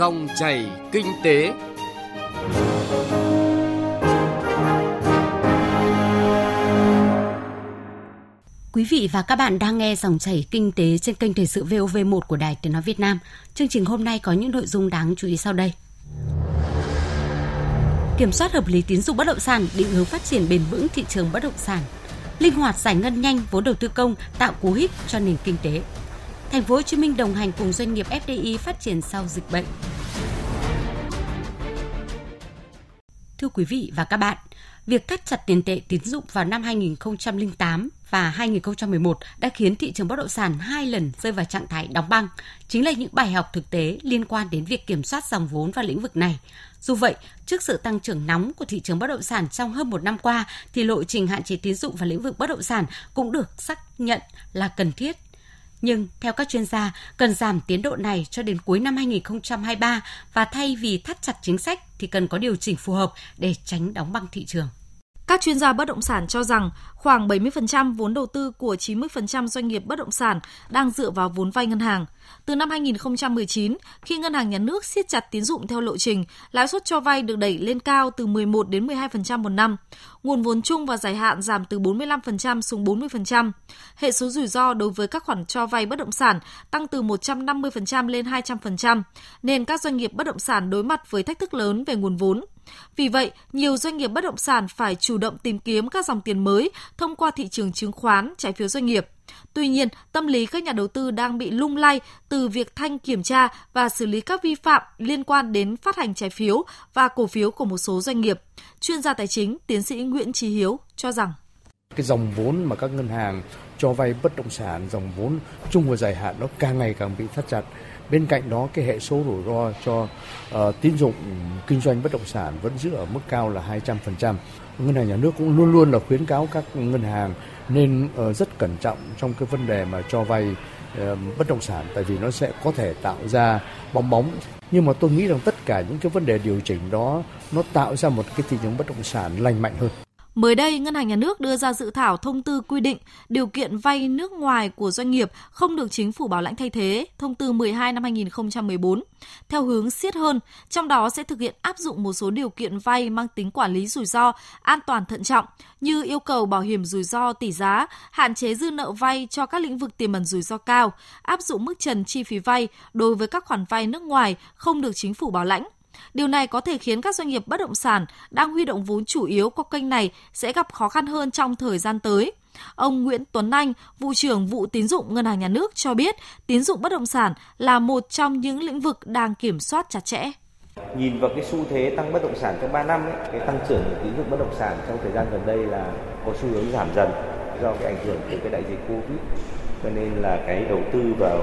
Dòng chảy kinh tế. Quý vị và các bạn đang nghe dòng chảy kinh tế trên kênh Thời sự VOV1 của Đài Tiếng Nói Việt Nam. Chương trình hôm nay có những nội dung đáng chú ý sau đây. Kiểm soát hợp lý tín dụng bất động sản, định hướng phát triển bền vững thị trường bất động sản. Linh hoạt giải ngân nhanh vốn đầu tư công tạo cú hích cho nền kinh tế. Thành phố Hồ Chí Minh đồng hành cùng doanh nghiệp FDI phát triển sau dịch bệnh. Thưa quý vị và các bạn, việc thắt chặt tiền tệ tín dụng vào năm 2008 và 2011 đã khiến thị trường bất động sản hai lần rơi vào trạng thái đóng băng. Chính là những bài học thực tế liên quan đến việc kiểm soát dòng vốn vào lĩnh vực này. Dù vậy, trước sự tăng trưởng nóng của thị trường bất động sản trong hơn một năm qua, thì lộ trình hạn chế tín dụng vào lĩnh vực bất động sản cũng được xác nhận là cần thiết nhưng theo các chuyên gia, cần giảm tiến độ này cho đến cuối năm 2023 và thay vì thắt chặt chính sách thì cần có điều chỉnh phù hợp để tránh đóng băng thị trường. Các chuyên gia bất động sản cho rằng khoảng 70% vốn đầu tư của 90% doanh nghiệp bất động sản đang dựa vào vốn vay ngân hàng. Từ năm 2019, khi ngân hàng nhà nước siết chặt tín dụng theo lộ trình, lãi suất cho vay được đẩy lên cao từ 11 đến 12% một năm. Nguồn vốn chung và dài hạn giảm từ 45% xuống 40%. Hệ số rủi ro đối với các khoản cho vay bất động sản tăng từ 150% lên 200%, nên các doanh nghiệp bất động sản đối mặt với thách thức lớn về nguồn vốn. Vì vậy, nhiều doanh nghiệp bất động sản phải chủ động tìm kiếm các dòng tiền mới thông qua thị trường chứng khoán, trái phiếu doanh nghiệp. Tuy nhiên, tâm lý các nhà đầu tư đang bị lung lay từ việc thanh kiểm tra và xử lý các vi phạm liên quan đến phát hành trái phiếu và cổ phiếu của một số doanh nghiệp. Chuyên gia tài chính, tiến sĩ Nguyễn Trí Hiếu cho rằng cái dòng vốn mà các ngân hàng cho vay bất động sản, dòng vốn chung và dài hạn nó càng ngày càng bị thắt chặt Bên cạnh đó cái hệ số rủi ro cho uh, tín dụng kinh doanh bất động sản vẫn giữ ở mức cao là 200%. Ngân hàng nhà nước cũng luôn luôn là khuyến cáo các ngân hàng nên ờ, rất cẩn trọng trong cái vấn đề mà cho vay ờ, bất động sản, tại vì nó sẽ có thể tạo ra bong bóng. Nhưng mà tôi nghĩ rằng tất cả những cái vấn đề điều chỉnh đó, nó tạo ra một cái thị trường bất động sản lành mạnh hơn. Mới đây, Ngân hàng Nhà nước đưa ra dự thảo thông tư quy định điều kiện vay nước ngoài của doanh nghiệp không được chính phủ bảo lãnh thay thế, thông tư 12 năm 2014, theo hướng siết hơn, trong đó sẽ thực hiện áp dụng một số điều kiện vay mang tính quản lý rủi ro, an toàn thận trọng, như yêu cầu bảo hiểm rủi ro tỷ giá, hạn chế dư nợ vay cho các lĩnh vực tiềm ẩn rủi ro cao, áp dụng mức trần chi phí vay đối với các khoản vay nước ngoài không được chính phủ bảo lãnh. Điều này có thể khiến các doanh nghiệp bất động sản đang huy động vốn chủ yếu qua kênh này sẽ gặp khó khăn hơn trong thời gian tới. Ông Nguyễn Tuấn Anh, vụ trưởng vụ tín dụng Ngân hàng Nhà nước cho biết, tín dụng bất động sản là một trong những lĩnh vực đang kiểm soát chặt chẽ. Nhìn vào cái xu thế tăng bất động sản trong 3 năm, ấy, cái tăng trưởng của tín dụng bất động sản trong thời gian gần đây là có xu hướng giảm dần do cái ảnh hưởng của cái đại dịch Covid. Cho nên là cái đầu tư vào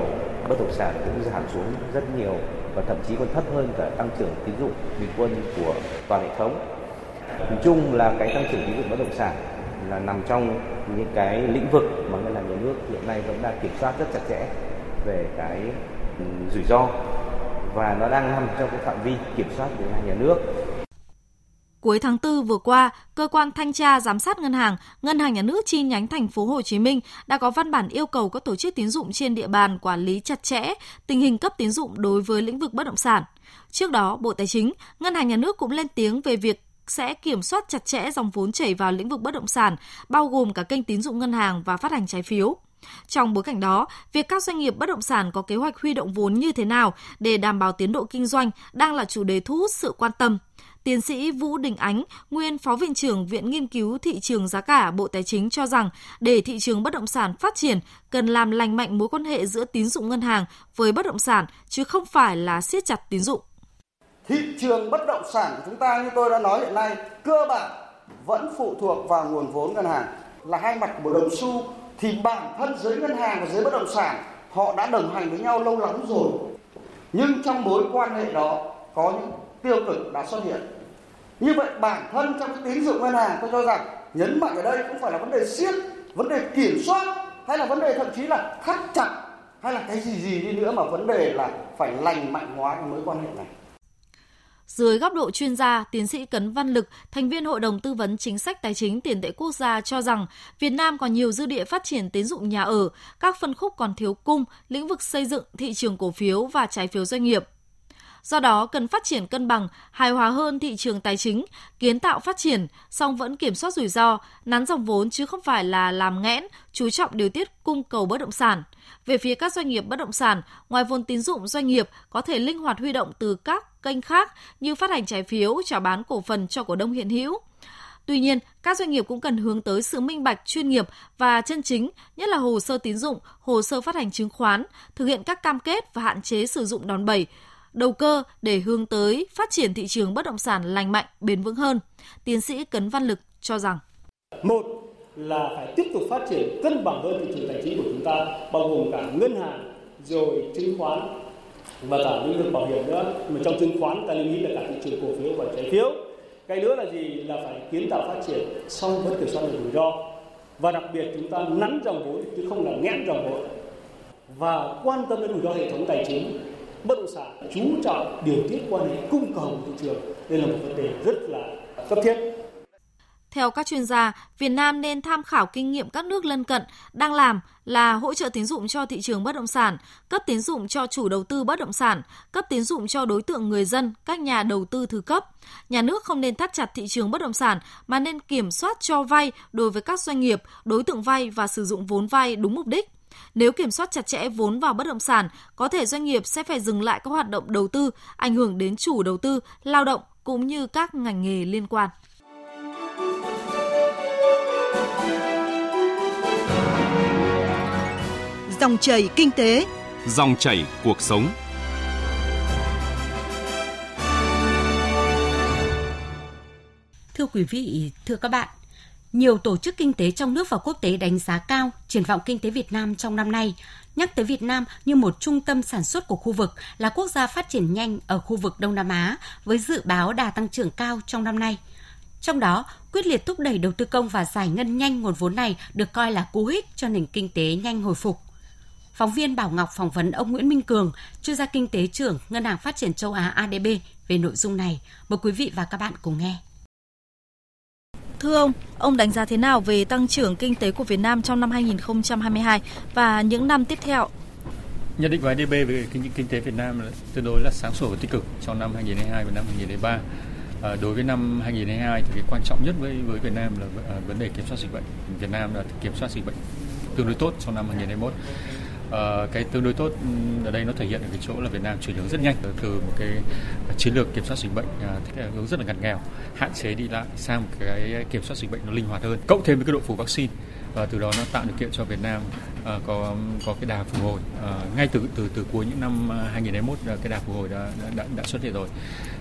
bất động sản cũng giảm xuống rất nhiều và thậm chí còn thấp hơn cả tăng trưởng tín dụng bình quân của toàn hệ thống. Nhìn chung là cái tăng trưởng tín dụng bất động sản là nằm trong những cái lĩnh vực mà ngân hàng nhà nước hiện nay vẫn đang kiểm soát rất chặt chẽ về cái ừ, rủi ro và nó đang nằm trong cái phạm vi kiểm soát của ngân hàng nhà nước Cuối tháng 4 vừa qua, cơ quan thanh tra giám sát ngân hàng, Ngân hàng Nhà nước chi nhánh thành phố Hồ Chí Minh đã có văn bản yêu cầu các tổ chức tín dụng trên địa bàn quản lý chặt chẽ tình hình cấp tín dụng đối với lĩnh vực bất động sản. Trước đó, Bộ Tài chính, Ngân hàng Nhà nước cũng lên tiếng về việc sẽ kiểm soát chặt chẽ dòng vốn chảy vào lĩnh vực bất động sản, bao gồm cả kênh tín dụng ngân hàng và phát hành trái phiếu. Trong bối cảnh đó, việc các doanh nghiệp bất động sản có kế hoạch huy động vốn như thế nào để đảm bảo tiến độ kinh doanh đang là chủ đề thu hút sự quan tâm. Tiến sĩ Vũ Đình Ánh, nguyên Phó Viện trưởng Viện Nghiên cứu Thị trường Giá cả Bộ Tài chính cho rằng để thị trường bất động sản phát triển, cần làm lành mạnh mối quan hệ giữa tín dụng ngân hàng với bất động sản, chứ không phải là siết chặt tín dụng. Thị trường bất động sản của chúng ta như tôi đã nói hiện nay, cơ bản vẫn phụ thuộc vào nguồn vốn ngân hàng. Là hai mặt của đồng xu thì bản thân giới ngân hàng và giới bất động sản họ đã đồng hành với nhau lâu lắm rồi. Nhưng trong mối quan hệ đó có những tiêu cực đã xuất hiện như vậy bản thân trong cái tín dụng ngân hàng tôi cho rằng nhấn mạnh ở đây không phải là vấn đề siết vấn đề kiểm soát hay là vấn đề thậm chí là thắt chặt hay là cái gì gì đi nữa mà vấn đề là phải lành mạnh hóa cái mối quan hệ này dưới góc độ chuyên gia, tiến sĩ Cấn Văn Lực, thành viên Hội đồng Tư vấn Chính sách Tài chính Tiền tệ Quốc gia cho rằng Việt Nam còn nhiều dư địa phát triển tín dụng nhà ở, các phân khúc còn thiếu cung, lĩnh vực xây dựng, thị trường cổ phiếu và trái phiếu doanh nghiệp. Do đó, cần phát triển cân bằng, hài hòa hơn thị trường tài chính, kiến tạo phát triển, song vẫn kiểm soát rủi ro, nắn dòng vốn chứ không phải là làm nghẽn, chú trọng điều tiết cung cầu bất động sản. Về phía các doanh nghiệp bất động sản, ngoài vốn tín dụng doanh nghiệp có thể linh hoạt huy động từ các kênh khác như phát hành trái phiếu, trả bán cổ phần cho cổ đông hiện hữu. Tuy nhiên, các doanh nghiệp cũng cần hướng tới sự minh bạch, chuyên nghiệp và chân chính, nhất là hồ sơ tín dụng, hồ sơ phát hành chứng khoán, thực hiện các cam kết và hạn chế sử dụng đòn bẩy, đầu cơ để hướng tới phát triển thị trường bất động sản lành mạnh, bền vững hơn. Tiến sĩ Cấn Văn Lực cho rằng một là phải tiếp tục phát triển cân bằng hơn thị trường tài chính của chúng ta bao gồm cả ngân hàng rồi chứng khoán và cả lĩnh vực bảo hiểm nữa. Mà trong chứng khoán ta lưu ý là cả thị trường cổ phiếu và trái phiếu. Cái nữa là gì? Là phải kiến tạo phát triển song vẫn kiểm soát được rủi ro. Và đặc biệt chúng ta nắn dòng vốn chứ không là nghẽn dòng vốn. Và quan tâm đến rủi ro hệ thống tài chính bất động sản chú trọng điều tiết quan hệ cung cầu thị trường đây là một vấn đề rất là cấp thiết theo các chuyên gia, Việt Nam nên tham khảo kinh nghiệm các nước lân cận đang làm là hỗ trợ tín dụng cho thị trường bất động sản, cấp tín dụng cho chủ đầu tư bất động sản, cấp tín dụng cho đối tượng người dân, các nhà đầu tư thứ cấp. Nhà nước không nên thắt chặt thị trường bất động sản mà nên kiểm soát cho vay đối với các doanh nghiệp, đối tượng vay và sử dụng vốn vay đúng mục đích. Nếu kiểm soát chặt chẽ vốn vào bất động sản, có thể doanh nghiệp sẽ phải dừng lại các hoạt động đầu tư, ảnh hưởng đến chủ đầu tư, lao động cũng như các ngành nghề liên quan. Dòng chảy kinh tế, dòng chảy cuộc sống. Thưa quý vị, thưa các bạn, nhiều tổ chức kinh tế trong nước và quốc tế đánh giá cao triển vọng kinh tế Việt Nam trong năm nay, nhắc tới Việt Nam như một trung tâm sản xuất của khu vực, là quốc gia phát triển nhanh ở khu vực Đông Nam Á với dự báo đà tăng trưởng cao trong năm nay. Trong đó, quyết liệt thúc đẩy đầu tư công và giải ngân nhanh nguồn vốn này được coi là cú hích cho nền kinh tế nhanh hồi phục. Phóng viên Bảo Ngọc phỏng vấn ông Nguyễn Minh Cường, chuyên gia kinh tế trưởng Ngân hàng Phát triển châu Á ADB về nội dung này. Mời quý vị và các bạn cùng nghe. Thưa ông, ông đánh giá thế nào về tăng trưởng kinh tế của Việt Nam trong năm 2022 và những năm tiếp theo? Nhận định của IDB về kinh, kinh tế Việt Nam là tương đối là sáng sủa và tích cực trong năm 2022 và năm 2023. À, đối với năm 2022 thì cái quan trọng nhất với với Việt Nam là à, vấn đề kiểm soát dịch bệnh. Việt Nam là kiểm soát dịch bệnh tương đối tốt trong năm 2021. Uh, cái tương đối tốt ừ, ở đây nó thể hiện ở cái chỗ là Việt Nam chuyển hướng rất nhanh từ một cái chiến lược kiểm soát dịch bệnh uh, hướng rất là ngặt nghèo hạn chế đi lại sang một cái kiểm soát dịch bệnh nó linh hoạt hơn cộng thêm với cái độ phủ vaccine và từ đó nó tạo điều kiện cho Việt Nam uh, có có cái đà phục hồi uh, ngay từ từ từ cuối những năm ờ, 2021 uh, cái đà phục hồi đã đã, đã xuất hiện rồi.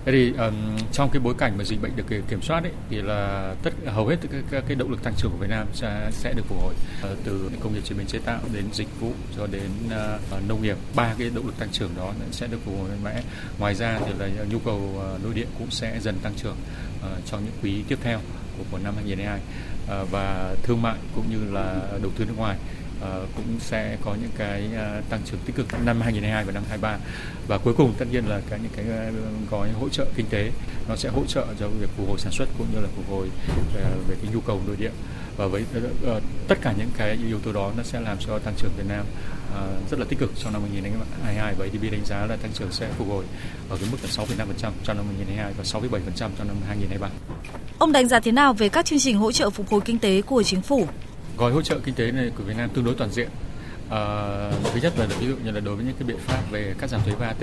Thế thì um, trong cái bối cảnh mà dịch bệnh được kiểm soát ấy, thì là tất hầu hết các, các cái động lực tăng trưởng của Việt Nam sẽ, sẽ được phục hồi uh, từ công nghiệp chế biến chế tạo đến dịch vụ cho đến uh, nông nghiệp ba cái động lực tăng trưởng đó sẽ được phục hồi mạnh mẽ. Ngoài ra thì là nhu cầu uh, nội địa cũng sẽ dần tăng trưởng uh, trong những quý tiếp theo của, năm 2022 ờ, và thương mại cũng như là đầu tư nước ngoài ờ, cũng sẽ có những cái ờ, tăng trưởng tích cực năm 2022 và năm 23 và cuối cùng tất nhiên là cái những cái gói hỗ trợ kinh tế nó sẽ hỗ trợ cho việc phục hồi sản xuất cũng như là phục hồi về cái nhu cầu nội địa và với uh, tất cả những cái yếu tố đó nó sẽ làm cho tăng trưởng Việt Nam uh, rất là tích cực trong năm 2022 và ADB đánh giá là tăng trưởng sẽ phục hồi ở cái mức là 6,5% trong năm 2022 và 6,7% trong năm 2023. Ông đánh giá thế nào về các chương trình hỗ trợ phục hồi kinh tế của chính phủ? gói hỗ trợ kinh tế này của Việt Nam tương đối toàn diện. À, thứ nhất là ví dụ như là đối với những cái biện pháp về cắt giảm thuế VAT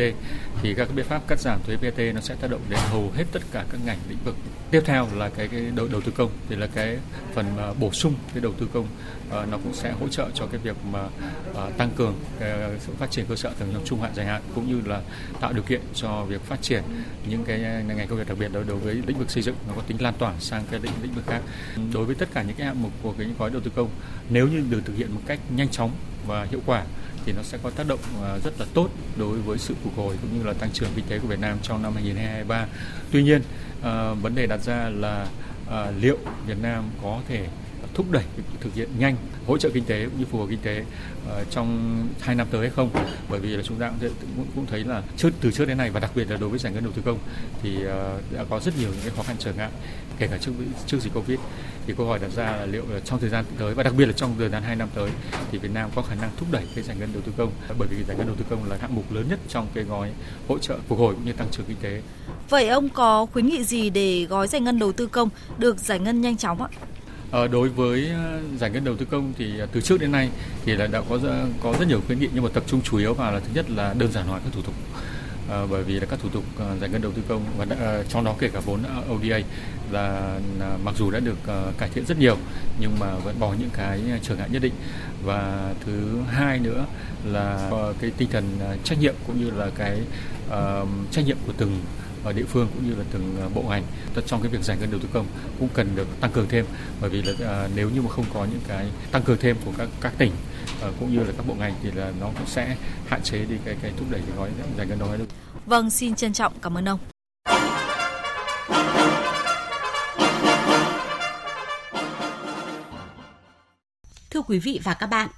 thì các cái biện pháp cắt giảm thuế VAT nó sẽ tác động đến hầu hết tất cả các ngành lĩnh vực. Tiếp theo là cái cái đầu, đầu tư công thì là cái phần mà bổ sung cái đầu tư công uh, nó cũng sẽ hỗ trợ cho cái việc mà uh, tăng cường cái sự phát triển cơ sở tầng trong trung hạn dài hạn cũng như là tạo điều kiện cho việc phát triển những cái ngành công nghiệp đặc biệt đối, đối với lĩnh vực xây dựng nó có tính lan tỏa sang cái lĩnh, lĩnh vực khác. Đối với tất cả những cái hạng mục của cái gói đầu tư công nếu như được thực hiện một cách nhanh chóng và hiệu quả thì nó sẽ có tác động à, rất là tốt đối với sự phục hồi cũng như là tăng trưởng kinh tế của Việt Nam trong năm 2023. Tuy nhiên, à, vấn đề đặt ra là à, liệu Việt Nam có thể thúc đẩy thực hiện nhanh hỗ trợ kinh tế cũng như phục hồi kinh tế uh, trong hai năm tới hay không bởi vì là chúng ta cũng, cũng, thấy là trước từ trước đến nay và đặc biệt là đối với giải ngân đầu tư công thì uh, đã có rất nhiều những cái khó khăn trở ngại kể cả trước trước dịch covid thì câu hỏi đặt ra là liệu là trong thời gian tới và đặc biệt là trong thời gian hai năm tới thì Việt Nam có khả năng thúc đẩy cái giải ngân đầu tư công bởi vì giải ngân đầu tư công là hạng mục lớn nhất trong cái gói hỗ trợ phục hồi cũng như tăng trưởng kinh tế. Vậy ông có khuyến nghị gì để gói giải ngân đầu tư công được giải ngân nhanh chóng ạ? À, đối với ờ, giải ngân đầu tư công thì ờ, từ trước đến nay thì là đã có có rất nhiều khuyến nghị nhưng mà tập trung chủ yếu vào là thứ nhất là đơn giản hóa các thủ tục. À, bởi vì là các thủ tục giải ngân đầu tư công và đã, trong đó kể cả vốn ODA là mặc dù đã được cải thiện rất nhiều nhưng mà vẫn bỏ những cái trở ngại nhất định. Và thứ hai nữa là cái tinh thần trách nhiệm cũng như là cái uh, trách nhiệm của từng ở địa phương cũng như là từng bộ ngành trong cái việc giải ngân đầu tư công cũng cần được tăng cường thêm bởi vì là nếu như mà không có những cái tăng cường thêm của các các tỉnh cũng như là các bộ ngành thì là nó cũng sẽ hạn chế đi cái cái thúc đẩy cái gói giải ngân đó. Vâng, xin trân trọng cảm ơn ông. Thưa quý vị và các bạn,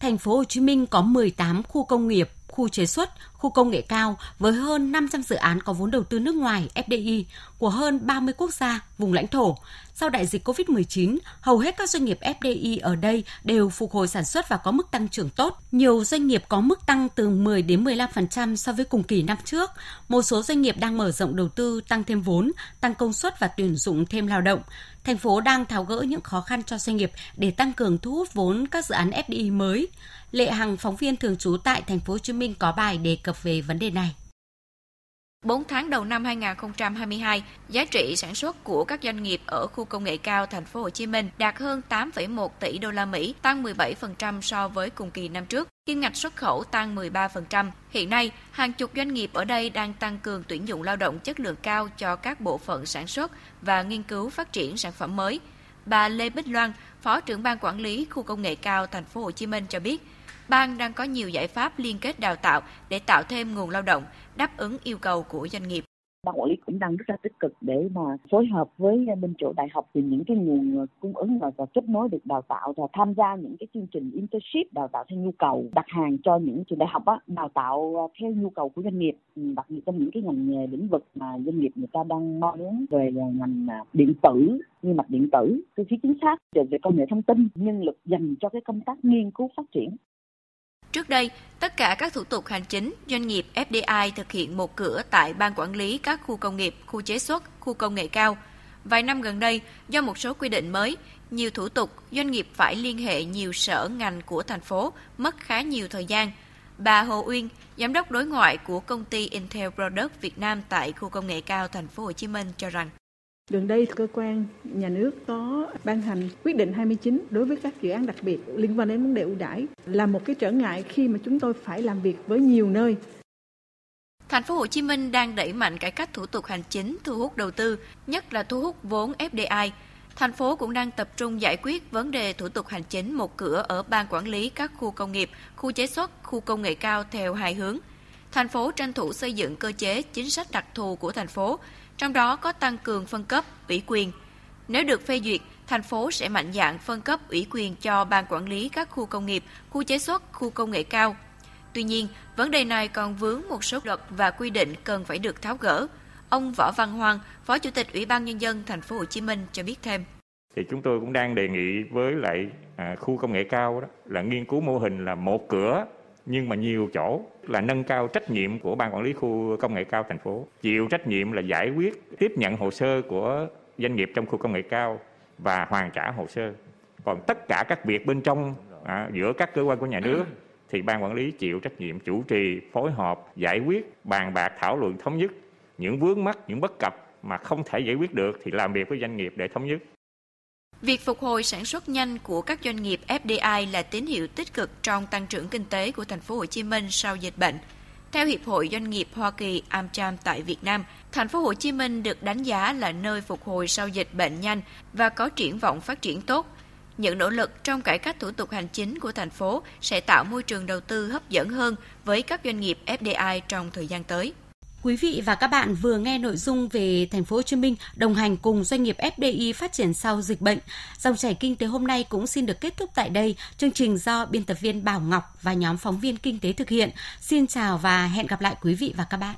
thành phố Hồ Chí Minh có 18 khu công nghiệp, khu chế xuất, khu công nghệ cao với hơn 500 dự án có vốn đầu tư nước ngoài FDI của hơn 30 quốc gia, vùng lãnh thổ. Sau đại dịch COVID-19, hầu hết các doanh nghiệp FDI ở đây đều phục hồi sản xuất và có mức tăng trưởng tốt. Nhiều doanh nghiệp có mức tăng từ 10 đến 15% so với cùng kỳ năm trước. Một số doanh nghiệp đang mở rộng đầu tư, tăng thêm vốn, tăng công suất và tuyển dụng thêm lao động. Thành phố đang tháo gỡ những khó khăn cho doanh nghiệp để tăng cường thu hút vốn các dự án FDI mới. Lệ Hằng, phóng viên thường trú tại thành phố Hồ Chí Minh có bài đề cập về vấn đề này. 4 tháng đầu năm 2022, giá trị sản xuất của các doanh nghiệp ở khu công nghệ cao thành phố Hồ Chí Minh đạt hơn 8,1 tỷ đô la Mỹ, tăng 17% so với cùng kỳ năm trước. Kim ngạch xuất khẩu tăng 13%. Hiện nay, hàng chục doanh nghiệp ở đây đang tăng cường tuyển dụng lao động chất lượng cao cho các bộ phận sản xuất và nghiên cứu phát triển sản phẩm mới. Bà Lê Bích Loan, Phó trưởng ban quản lý khu công nghệ cao thành phố Hồ Chí Minh cho biết, Bang đang có nhiều giải pháp liên kết đào tạo để tạo thêm nguồn lao động, đáp ứng yêu cầu của doanh nghiệp. Ban quản lý cũng đang rất là tích cực để mà phối hợp với bên chỗ đại học tìm những cái nguồn cung ứng và, và kết nối được đào tạo và tham gia những cái chương trình internship đào tạo theo nhu cầu, đặt hàng cho những trường đại học á, đào tạo theo nhu cầu của doanh nghiệp, ừ, đặc biệt trong những cái ngành nghề lĩnh vực mà doanh nghiệp người ta đang mong muốn về ngành à, điện tử như mặt điện tử, cơ khí chính xác, về công nghệ thông tin, nhân lực dành cho cái công tác nghiên cứu phát triển Trước đây, tất cả các thủ tục hành chính, doanh nghiệp FDI thực hiện một cửa tại Ban Quản lý các khu công nghiệp, khu chế xuất, khu công nghệ cao. Vài năm gần đây, do một số quy định mới, nhiều thủ tục, doanh nghiệp phải liên hệ nhiều sở ngành của thành phố, mất khá nhiều thời gian. Bà Hồ Uyên, giám đốc đối ngoại của công ty Intel Product Việt Nam tại khu công nghệ cao thành phố Hồ Chí Minh cho rằng Gần đây, cơ quan nhà nước có ban hành quyết định 29 đối với các dự án đặc biệt liên quan đến vấn đề ưu đãi là một cái trở ngại khi mà chúng tôi phải làm việc với nhiều nơi. Thành phố Hồ Chí Minh đang đẩy mạnh cải cách thủ tục hành chính thu hút đầu tư, nhất là thu hút vốn FDI. Thành phố cũng đang tập trung giải quyết vấn đề thủ tục hành chính một cửa ở ban quản lý các khu công nghiệp, khu chế xuất, khu công nghệ cao theo hai hướng. Thành phố tranh thủ xây dựng cơ chế chính sách đặc thù của thành phố trong đó có tăng cường phân cấp, ủy quyền. Nếu được phê duyệt, thành phố sẽ mạnh dạn phân cấp ủy quyền cho ban quản lý các khu công nghiệp, khu chế xuất, khu công nghệ cao. Tuy nhiên, vấn đề này còn vướng một số luật và quy định cần phải được tháo gỡ. Ông Võ Văn Hoàng, Phó Chủ tịch Ủy ban nhân dân thành phố Hồ Chí Minh cho biết thêm. Thì chúng tôi cũng đang đề nghị với lại à, khu công nghệ cao đó là nghiên cứu mô hình là một cửa nhưng mà nhiều chỗ là nâng cao trách nhiệm của ban quản lý khu công nghệ cao thành phố. Chịu trách nhiệm là giải quyết tiếp nhận hồ sơ của doanh nghiệp trong khu công nghệ cao và hoàn trả hồ sơ. Còn tất cả các việc bên trong à, giữa các cơ quan của nhà nước thì ban quản lý chịu trách nhiệm chủ trì phối hợp giải quyết bàn bạc thảo luận thống nhất. Những vướng mắc những bất cập mà không thể giải quyết được thì làm việc với doanh nghiệp để thống nhất. Việc phục hồi sản xuất nhanh của các doanh nghiệp FDI là tín hiệu tích cực trong tăng trưởng kinh tế của thành phố Hồ Chí Minh sau dịch bệnh. Theo Hiệp hội Doanh nghiệp Hoa Kỳ AmCham tại Việt Nam, thành phố Hồ Chí Minh được đánh giá là nơi phục hồi sau dịch bệnh nhanh và có triển vọng phát triển tốt. Những nỗ lực trong cải cách thủ tục hành chính của thành phố sẽ tạo môi trường đầu tư hấp dẫn hơn với các doanh nghiệp FDI trong thời gian tới. Quý vị và các bạn vừa nghe nội dung về thành phố Hồ Chí Minh đồng hành cùng doanh nghiệp FDI phát triển sau dịch bệnh. Dòng chảy kinh tế hôm nay cũng xin được kết thúc tại đây. Chương trình do biên tập viên Bảo Ngọc và nhóm phóng viên kinh tế thực hiện. Xin chào và hẹn gặp lại quý vị và các bạn.